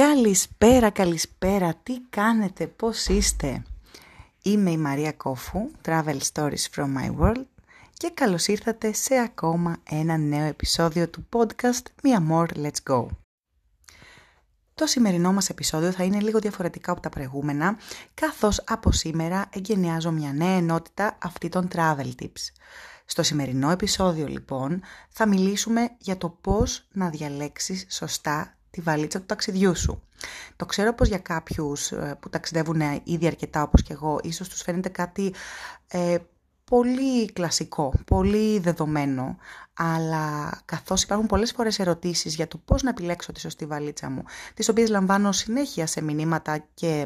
Καλησπέρα, καλησπέρα, τι κάνετε, πώς είστε; Είμαι η Μαρία Κόφου, Travel Stories from my world και καλώς ήρθατε σε ακόμα ένα νέο επεισόδιο του podcast Mia More Let's Go. Το σημερινό μας επεισόδιο θα είναι λίγο διαφορετικά από τα προηγούμενα, καθώς από σήμερα εγκαινιάζω μια νέα ενότητα αυτή των travel tips. Στο σημερινό επεισόδιο λοιπόν θα μιλήσουμε για το πώς να διαλέξεις σωστά τη βαλίτσα του ταξιδιού σου. Το ξέρω πως για κάποιους ε, που ταξιδεύουν ήδη αρκετά όπως και εγώ, ίσως τους φαίνεται κάτι ε, πολύ κλασικό, πολύ δεδομένο, αλλά καθώς υπάρχουν πολλές φορές ερωτήσεις για το πώς να επιλέξω τη σωστή βαλίτσα μου, τις οποίες λαμβάνω συνέχεια σε μηνύματα και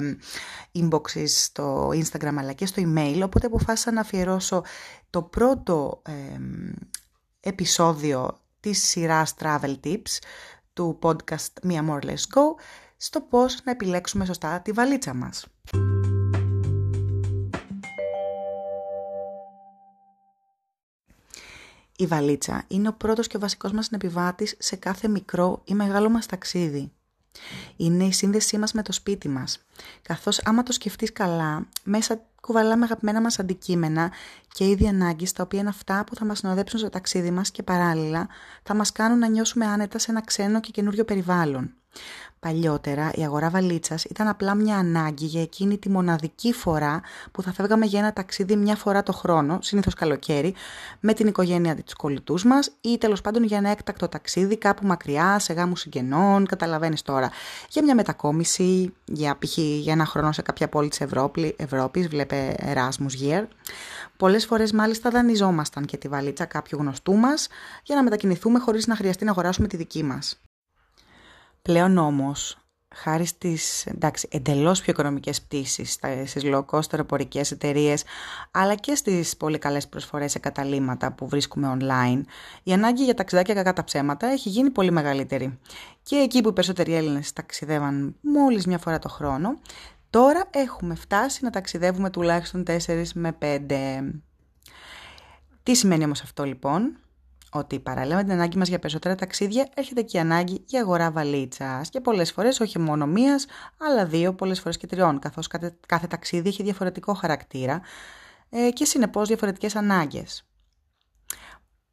inboxes στο Instagram αλλά και στο email, οπότε αποφάσισα να αφιερώσω το πρώτο επεισόδιο της σειράς Travel Tips του podcast Mia More Let's Go στο πώς να επιλέξουμε σωστά τη βαλίτσα μας. Η βαλίτσα είναι ο πρώτος και βασικός μας επιβάτης σε κάθε μικρό ή μεγάλο μας ταξίδι. Είναι η σύνδεσή μας με το σπίτι μας. Καθώς άμα το σκεφτείς καλά, μέσα κουβαλάμε αγαπημένα μας αντικείμενα και είδη ανάγκη τα οποία είναι αυτά που θα μας συνοδέψουν στο ταξίδι μας και παράλληλα θα μας κάνουν να νιώσουμε άνετα σε ένα ξένο και καινούριο περιβάλλον. Παλιότερα η αγορά βαλίτσας ήταν απλά μια ανάγκη για εκείνη τη μοναδική φορά που θα φεύγαμε για ένα ταξίδι μια φορά το χρόνο, συνήθως καλοκαίρι, με την οικογένεια της κολλητούς μας ή τέλος πάντων για ένα έκτακτο ταξίδι κάπου μακριά, σε γάμους συγγενών, καταλαβαίνεις τώρα. Για μια μετακόμιση, για π.χ. για ένα χρόνο σε κάποια πόλη της Ευρώπη, Ευρώπης, βλέπε Erasmus Year. Πολλές φορές μάλιστα δανειζόμασταν και τη βαλίτσα κάποιου γνωστού μας για να μετακινηθούμε χωρίς να χρειαστεί να αγοράσουμε τη δική μας. Πλέον όμως, χάρη στις εντάξει, εντελώς πιο οικονομικές πτήσεις στις low cost αεροπορικές εταιρείες, αλλά και στις πολύ καλές προσφορές σε καταλήμματα που βρίσκουμε online, η ανάγκη για ταξιδάκια κακά τα ψέματα έχει γίνει πολύ μεγαλύτερη. Και εκεί που οι περισσότεροι Έλληνες ταξιδεύαν μόλις μια φορά το χρόνο, τώρα έχουμε φτάσει να ταξιδεύουμε τουλάχιστον 4 με 5. Τι σημαίνει όμως αυτό λοιπόν, ότι παράλληλα με την ανάγκη μας για περισσότερα ταξίδια, έρχεται και η ανάγκη για αγορά βαλίτσας. Και πολλές φορές, όχι μόνο μίας, αλλά δύο, πολλές φορές και τριών, καθώς κάθε, κάθε ταξίδι έχει διαφορετικό χαρακτήρα ε, και συνεπώς διαφορετικές ανάγκες.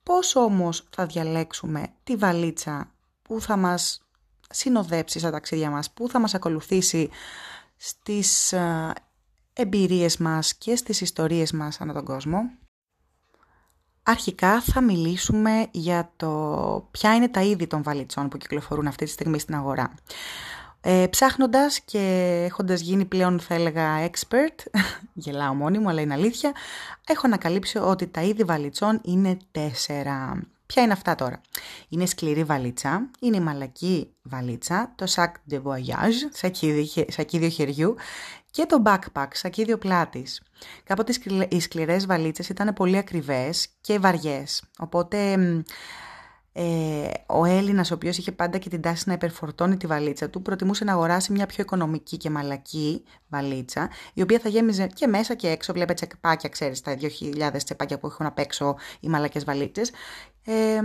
Πώς όμως θα διαλέξουμε τη βαλίτσα που θα μας συνοδέψει στα ταξίδια μας, που θα μας ακολουθήσει στις ε, εμπειρίες μας και στις ιστορίες μας ανά τον κόσμο; Αρχικά θα μιλήσουμε για το ποια είναι τα είδη των βαλιτσών που κυκλοφορούν αυτή τη στιγμή στην αγορά. Ε, ψάχνοντας και έχοντας γίνει πλέον θα έλεγα expert, γελάω μόνη μου αλλά είναι αλήθεια, έχω ανακαλύψει ότι τα είδη βαλιτσών είναι τέσσερα. Ποια είναι αυτά τώρα; Είναι σκληρή βαλίτσα, είναι η μαλακή βαλίτσα, το sac de voyage, σακίδιο χεριού και το backpack, σακίδιο πλάτης. Κάποτε οι σκληρές βαλίτσες ήταν πολύ ακριβές και βαριές, οπότε ε, ο Έλληνας ο οποίος είχε πάντα και την τάση να υπερφορτώνει τη βαλίτσα του προτιμούσε να αγοράσει μια πιο οικονομική και μαλακή βαλίτσα η οποία θα γέμιζε και μέσα και έξω, βλέπετε τσεπάκια ξέρεις τα 2.000 τσεπάκια που έχουν απ' έξω οι μαλακές βαλίτσες ε,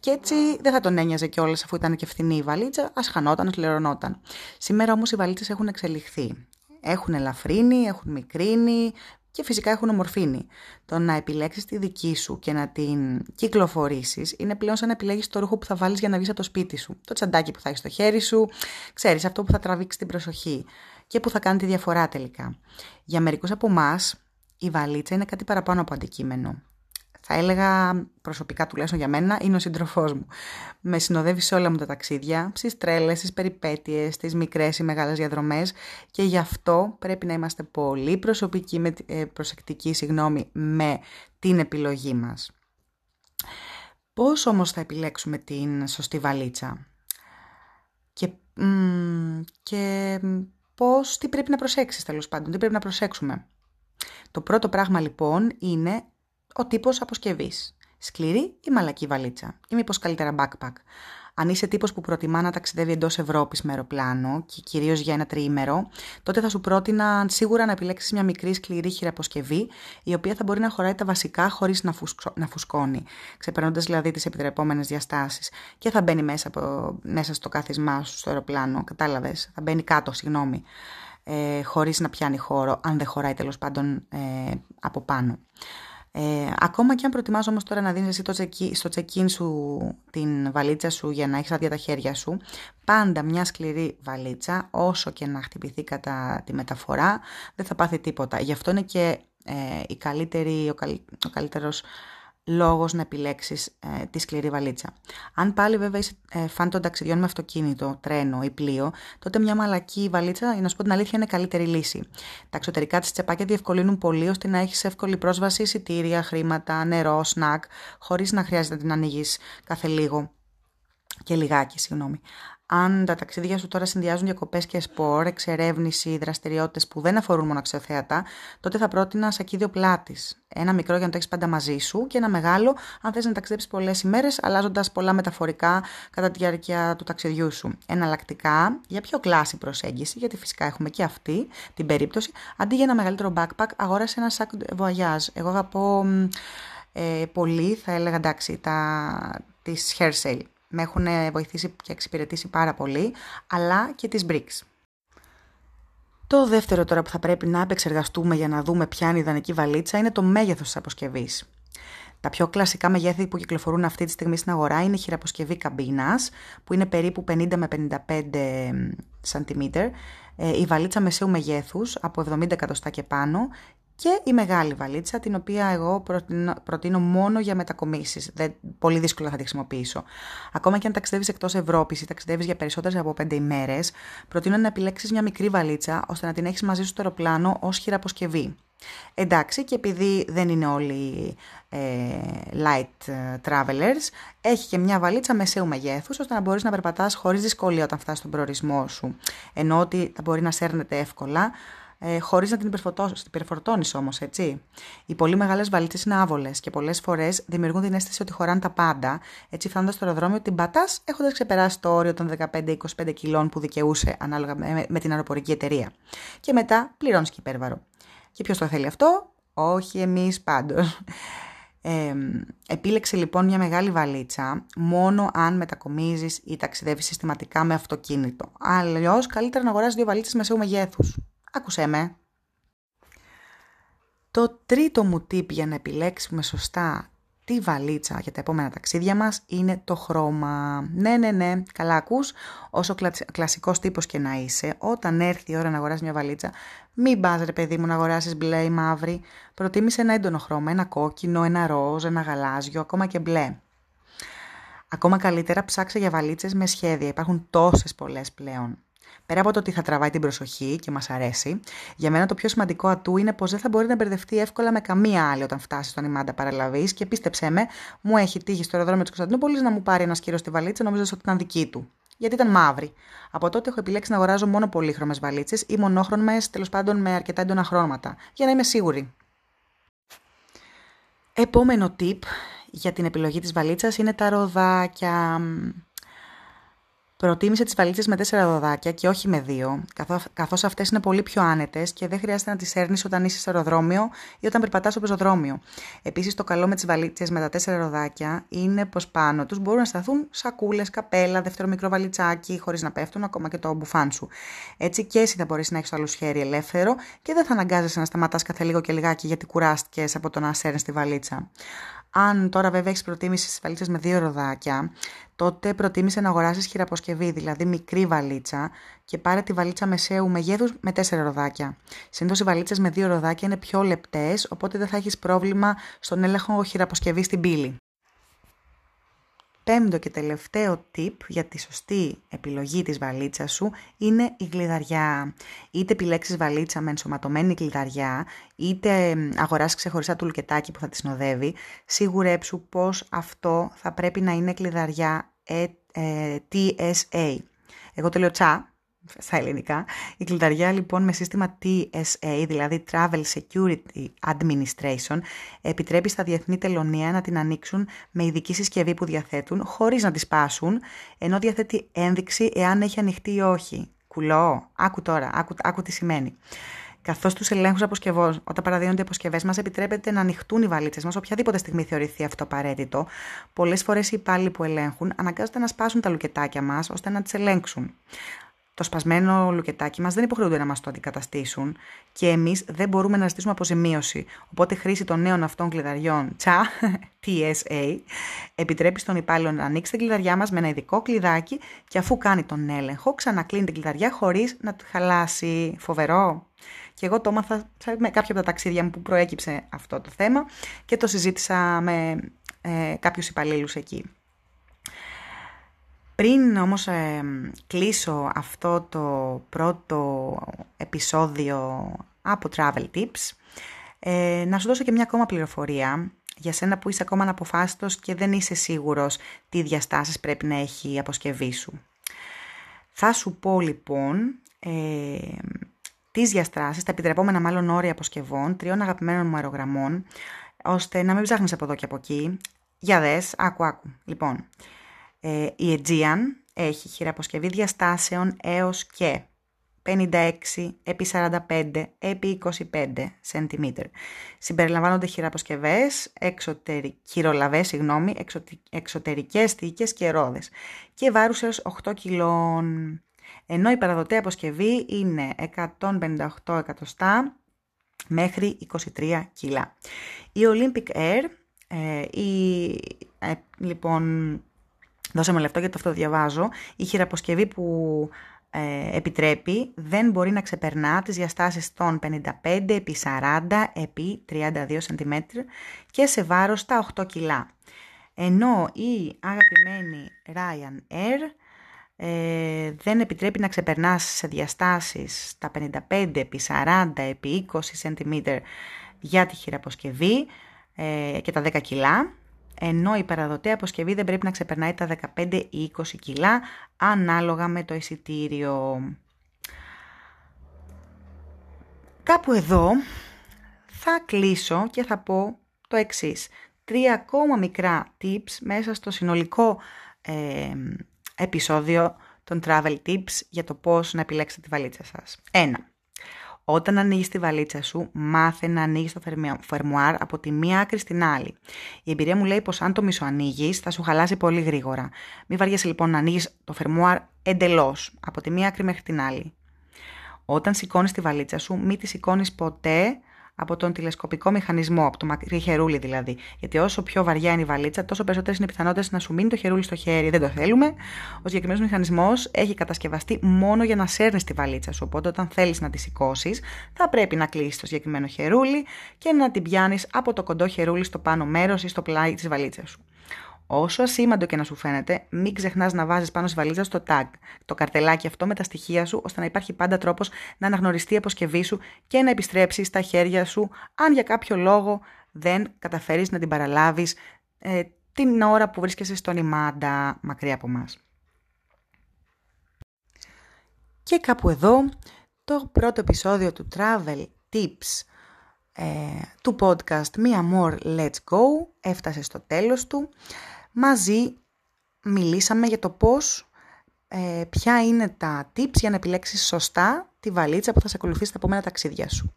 και έτσι δεν θα τον ένοιαζε κιόλας αφού ήταν και φθηνή η βαλίτσα, ας χανόταν, λερωνόταν. Σήμερα όμως οι βαλίτσες έχουν εξελιχθεί. Έχουν ελαφρύνει, έχουν μικρύνει και φυσικά έχουν ομορφύνει. Το να επιλέξεις τη δική σου και να την κυκλοφορήσεις είναι πλέον σαν να επιλέγεις το ρούχο που θα βάλεις για να βγεις από το σπίτι σου. Το τσαντάκι που θα έχεις στο χέρι σου, ξέρεις αυτό που θα τραβήξεις την προσοχή και που θα κάνει τη διαφορά τελικά. Για μερικούς από εμάς η βαλίτσα είναι κάτι παραπάνω από αντικείμενο θα έλεγα προσωπικά τουλάχιστον για μένα, είναι ο σύντροφός μου. Με συνοδεύει σε όλα μου τα ταξίδια, στις τρέλες, στις περιπέτειες, στις μικρές ή μεγάλες διαδρομές και γι' αυτό πρέπει να είμαστε πολύ προσωπικοί, με, ε, προσεκτικοί συγγνώμη, με την επιλογή μας. Πώς όμως θα επιλέξουμε την σωστή βαλίτσα; Και, και πώς, τι πρέπει να προσέξεις τέλος πάντων, τι πρέπει να προσέξουμε; Το πρώτο πράγμα λοιπόν είναι ο τύπος αποσκευής. Σκληρή ή μαλακή βαλίτσα ή μήπως καλύτερα backpack. Αν είσαι τύπος που προτιμά να ταξιδεύει εντός Ευρώπης με αεροπλάνο και κυρίως για ένα τριήμερο, τότε θα σου πρότεινα σίγουρα να επιλέξεις μια μικρή σκληρή χειραποσκευή, η οποία θα μπορεί να χωράει τα βασικά χωρίς να, να φουσκώνει, ξεπερνώντας δηλαδή τις επιτρεπόμενες διαστάσεις. Και θα μπαίνει μέσα, από, μέσα στο κάθισμά σου στο αεροπλάνο, κατάλαβες; Θα μπαίνει κάτω, συγγνώμη. Ε, χωρίς να πιάνει χώρο, αν δεν χωράει τέλος πάντων ε, από πάνω. Ε, ακόμα και αν προτιμάς όμως τώρα να δίνεις εσύ το στο check-in σου την βαλίτσα σου για να έχεις άδεια τα χέρια σου, πάντα μια σκληρή βαλίτσα, όσο και να χτυπηθεί κατά τη μεταφορά, δεν θα πάθει τίποτα. Γι' αυτό είναι και ε, η καλύτερη, ο, καλ, ο καλύτερος λόγος να επιλέξεις ε, τη σκληρή βαλίτσα. Αν πάλι βέβαια είσαι ε, φαν των ταξιδιών με αυτοκίνητο, τρένο ή πλοίο, τότε μια μαλακή βαλίτσα, για να σου πω την αλήθεια, είναι καλύτερη λύση. Τα εξωτερικά της τσεπάκια διευκολύνουν πολύ ώστε να έχεις εύκολη πρόσβαση εισιτήρια, χρήματα, νερό, σνακ, χωρίς να χρειάζεται να την ανοίγεις κάθε λίγο και λιγάκι, συγγνώμη. Αν τα ταξίδια σου τώρα συνδυάζουν διακοπές και σπορ, εξερεύνηση, δραστηριότητες που δεν αφορούν μόνο αξιοθέατα, τότε θα πρότεινα σακίδιο πλάτης. Ένα μικρό για να το έχεις πάντα μαζί σου και ένα μεγάλο αν θες να ταξιδέψεις πολλές ημέρες, αλλάζοντας πολλά μεταφορικά κατά τη διάρκεια του ταξιδιού σου. Εναλλακτικά, για πιο κλάση προσέγγιση, γιατί φυσικά έχουμε και αυτή την περίπτωση, αντί για ένα μεγαλύτερο backpack, αγόρασε ένα sac voyage. Εγώ αγαπώ ε, πολύ, θα έλεγα εντάξει, τα, της hair sale με έχουν βοηθήσει και εξυπηρετήσει πάρα πολύ, αλλά και τις BRICS. Το δεύτερο τώρα που θα πρέπει να επεξεργαστούμε για να δούμε ποια είναι η ιδανική βαλίτσα είναι το μέγεθος της αποσκευής. Τα πιο κλασικά μεγέθη που κυκλοφορούν αυτή τη στιγμή στην αγορά είναι η χειραποσκευή καμπίνας, που είναι περίπου 50 με 55 cm, ε, η βαλίτσα μεσαίου μεγέθους από 70 εκατοστά και πάνω και η μεγάλη βαλίτσα, την οποία εγώ προτείνω, προτείνω μόνο για μετακομίσεις. Δεν, πολύ δύσκολα θα τη χρησιμοποιήσω. Ακόμα και αν ταξιδεύεις εκτός Ευρώπης ή ταξιδεύεις για περισσότερες από πέντε ημέρες, προτείνω να επιλέξεις μια μικρή βαλίτσα, ώστε να την έχεις μαζί σου στο αεροπλάνο ως χειραποσκευή. Εντάξει, και επειδή δεν είναι όλοι ε, light ε, travelers, έχει και μια βαλίτσα μεσαίου μεγέθους, ώστε να μπορείς να περπατάς χωρίς δυσκολία όταν φτάσεις στον προορισμό σου. Ενώ ότι θα μπορεί να σέρνεται εύκολα, ε, χωρίς να την υπερφορτώνεις όμως, έτσι. Οι πολύ μεγάλες βαλίτσες είναι άβολες και πολλές φορές δημιουργούν την αίσθηση ότι χωράνε τα πάντα, έτσι φτάνοντα στο αεροδρόμιο την πατάς έχοντας ξεπεράσει το όριο των 15-25 κιλών που δικαιούσε ανάλογα με, με την αεροπορική εταιρεία. Και μετά πληρώνεις και υπέρβαρο. Και ποιος το θέλει αυτό, όχι εμείς πάντως. Ε, επίλεξε λοιπόν μια μεγάλη βαλίτσα μόνο αν μετακομίζεις ή ταξιδεύεις συστηματικά με αυτοκίνητο. Αλλιώς καλύτερα να αγοράσεις δύο βαλίτσες μεσαίου μεγέθους. Άκουσέ με. Το τρίτο μου tip για να επιλέξουμε σωστά τη βαλίτσα για τα επόμενα ταξίδια μας είναι το χρώμα. Ναι, ναι, ναι, καλά ακούς, όσο κλασικός τύπος και να είσαι, όταν έρθει η ώρα να αγοράσεις μια βαλίτσα, μην πας ρε παιδί μου να αγοράσεις μπλε ή μαύρη, προτίμησε ένα έντονο χρώμα, ένα κόκκινο, ένα ροζ, ένα γαλάζιο, ακόμα και μπλε. Ακόμα καλύτερα ψάξε για βαλίτσες με σχέδια, υπάρχουν τόσες πολλές πλέον. Πέρα από το ότι θα τραβάει την προσοχή και μας αρέσει, για μένα το πιο σημαντικό ατού είναι πως δεν θα μπορεί να μπερδευτεί εύκολα με καμία άλλη όταν φτάσει στον ημάντα παραλαβής και πίστεψέ με, μου έχει τύχει στο αεροδρόμιο της Κωνσταντινούπολης να μου πάρει ένας κύριο στη βαλίτσα νομίζοντας ότι ήταν δική του. Γιατί ήταν μαύρη. Από τότε έχω επιλέξει να αγοράζω μόνο πολύχρωμες βαλίτσες ή μονόχρωμες, τέλος πάντων με αρκετά έντονα χρώματα, για να είμαι σίγουρη. Επόμενο tip για την επιλογή της βαλίτσας είναι τα ροδάκια. Προτίμησε τις βαλίτσες με τέσσερα δωδάκια και όχι με δύο, καθώ αυτές είναι πολύ πιο άνετες και δεν χρειάζεται να τις έρνεις όταν είσαι στο αεροδρόμιο ή όταν περπατάς στο πεζοδρόμιο. Επίσης, το καλό με τις βαλίτσες με τα τέσσερα ροδάκια είναι πως πάνω τους μπορούν να σταθούν σακούλες, καπέλα, δεύτερο μικρό βαλιτσάκι, χωρίς να πέφτουν, ακόμα και το μπουφάν σου. Έτσι και εσύ θα μπορείς να έχεις το άλλο χέρι ελεύθερο και δεν θα αναγκάζεσαι να σταματάς κάθε λίγο και λιγάκι γιατί κουράστηκες από το να σέρνεις τη βαλίτσα. Αν τώρα βέβαια έχεις προτίμηση στι βαλίτσες με δύο ροδάκια, τότε προτίμησε να αγοράσεις χειραποσκευή, δηλαδή μικρή βαλίτσα, και πάρε τη βαλίτσα μεσαίου μεγέθους με τέσσερα ροδάκια. Συνήθως οι βαλίτσες με δύο ροδάκια είναι πιο λεπτές, οπότε δεν θα έχεις πρόβλημα στον έλεγχο χειραποσκευής στην πύλη πέμπτο και τελευταίο tip για τη σωστή επιλογή της βαλίτσας σου είναι η κλειδαριά. Είτε επιλέξεις βαλίτσα με ενσωματωμένη κλειδαριά, είτε αγοράσεις ξεχωριστά του λουκετάκι που θα τη συνοδεύει, σίγουρεψου πως αυτό θα πρέπει να είναι κλειδαριά ε, ε, TSA. Εγώ το λέω τσα, στα ελληνικά. Η κλειδαριά λοιπόν με σύστημα TSA, δηλαδή Travel Security Administration, επιτρέπει στα διεθνή τελωνία να την ανοίξουν με ειδική συσκευή που διαθέτουν, χωρίς να τη σπάσουν, ενώ διαθέτει ένδειξη εάν έχει ανοιχτεί ή όχι. Κουλό, άκου τώρα, άκου, άκου τι σημαίνει. Καθώς τους ελέγχους αποσκευών, όταν παραδίδονται οι αποσκευές μας, επιτρέπεται να ανοιχτούν οι βαλίτσες μας οποιαδήποτε στιγμή θεωρηθεί αυτό απαραίτητο. Πολλές φορές οι υπάλληλοι που ελέγχουν αναγκάζονται να σπάσουν τα λουκετάκια μας ώστε να τις ελέγξουν. Το σπασμένο λουκετάκι μας δεν υποχρεούνται να μας το αντικαταστήσουν και εμείς δεν μπορούμε να ζητήσουμε αποζημίωση. Οπότε, χρήση των νέων αυτών κλειδαριών, τσα, TSA, επιτρέπει στον υπάλληλο να ανοίξει την κλειδαριά μας με ένα ειδικό κλειδάκι και αφού κάνει τον έλεγχο, ξανακλίνει την κλειδαριά χωρίς να του χαλάσει. Φοβερό. Και εγώ το έμαθα με κάποια από τα ταξίδια μου που προέκυψε αυτό το θέμα και το συζήτησα με ε, κάποιους υπαλλήλους εκεί. Πριν όμως ε, κλείσω αυτό το πρώτο επεισόδιο από Travel Tips, ε, να σου δώσω και μια ακόμα πληροφορία για σένα που είσαι ακόμα αναποφάσιστος και δεν είσαι σίγουρος τι διαστάσεις πρέπει να έχει η αποσκευή σου. Θα σου πω λοιπόν ε, τις διαστάσεις, τα επιτρεπόμενα μάλλον όρια αποσκευών, τριών αγαπημένων μου αερογραμμών, ώστε να μην ψάχνεις από εδώ και από εκεί. Για δες, άκου άκου. Λοιπόν, ε, η Aegean έχει χειραποσκευή διαστάσεων έως και 56 επί 45 επί 25 cm. Συμπεριλαμβάνονται χειραποσκευές, εξωτερι... χειρολαβές, συγγνώμη, εξωτερικές θήκες και ρόδες και βάρους έως 8 κιλών. Ενώ η παραδοτέα αποσκευή είναι 158 εκατοστά μέχρι 23 κιλά. Η Olympic Air, ε, η, ε, λοιπόν, δώσε λεπτό γιατί αυτό το διαβάζω, η χειραποσκευή που ε, επιτρέπει δεν μπορεί να ξεπερνά τις διαστάσεις των 55 επί 40 επί 32 cm και σε βάρος τα 8 κιλά. Ενώ η αγαπημένη Ryan Air ε, δεν επιτρέπει να ξεπερνάς σε διαστάσεις τα 55 επί 40 επί 20 cm για τη χειραποσκευή ε, και τα 10 κιλά ενώ η παραδοτέα αποσκευή δεν πρέπει να ξεπερνάει τα 15 ή 20 κιλά ανάλογα με το εισιτήριο. Κάπου εδώ θα κλείσω και θα πω το εξής. Τρία ακόμα μικρά tips μέσα στο συνολικό ε, επεισόδιο των travel tips για το πώς να επιλέξετε τη βαλίτσα σας. Ένα. Όταν ανοίγεις τη βαλίτσα σου, μάθε να ανοίγεις το φερμουάρ από τη μία άκρη στην άλλη. Η εμπειρία μου λέει πως αν το μισοανοίγει, θα σου χαλάσει πολύ γρήγορα. Μην βαριέσαι λοιπόν να ανοίγεις το φερμουάρ εντελώς, από τη μία άκρη μέχρι την άλλη. Όταν σηκώνεις τη βαλίτσα σου, μην τη σηκώνεις ποτέ από τον τηλεσκοπικό μηχανισμό, από το μακρύ χερούλι δηλαδή. Γιατί όσο πιο βαριά είναι η βαλίτσα, τόσο περισσότερες είναι οι πιθανότητες να σου μείνει το χερούλι στο χέρι. Δεν το θέλουμε. Ο συγκεκριμένος μηχανισμός έχει κατασκευαστεί μόνο για να σέρνεις τη βαλίτσα σου. Οπότε, όταν θέλεις να τη σηκώσεις, θα πρέπει να κλείσεις το συγκεκριμένο χερούλι και να την πιάνεις από το κοντό χερούλι στο πάνω μέρος ή στο πλάι της βαλίτσας σου. Όσο ασήμαντο και να σου φαίνεται, μην ξεχνάς να βάζεις πάνω στη βαλίτσα στο tag, το καρτελάκι αυτό με τα στοιχεία σου, ώστε να υπάρχει πάντα τρόπος να αναγνωριστεί η αποσκευή σου και να επιστρέψει στα χέρια σου, αν για κάποιο λόγο δεν καταφέρεις να την παραλάβεις ε, την ώρα που βρίσκεσαι στον ημάντα μακριά από μας. Και κάπου εδώ το πρώτο επεισόδιο του Travel Tips ε, του podcast Μία More Let's Go έφτασε στο τέλος του μαζί μιλήσαμε για το πώς, ε, ποια είναι τα tips για να επιλέξεις σωστά τη βαλίτσα που θα σε ακολουθήσει τα επόμενα ταξίδια σου.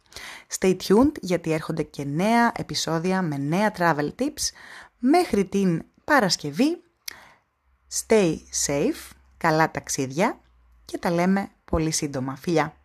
Stay tuned γιατί έρχονται και νέα επεισόδια με νέα travel tips μέχρι την Παρασκευή. Stay safe, καλά ταξίδια και τα λέμε πολύ σύντομα. Φιλιά!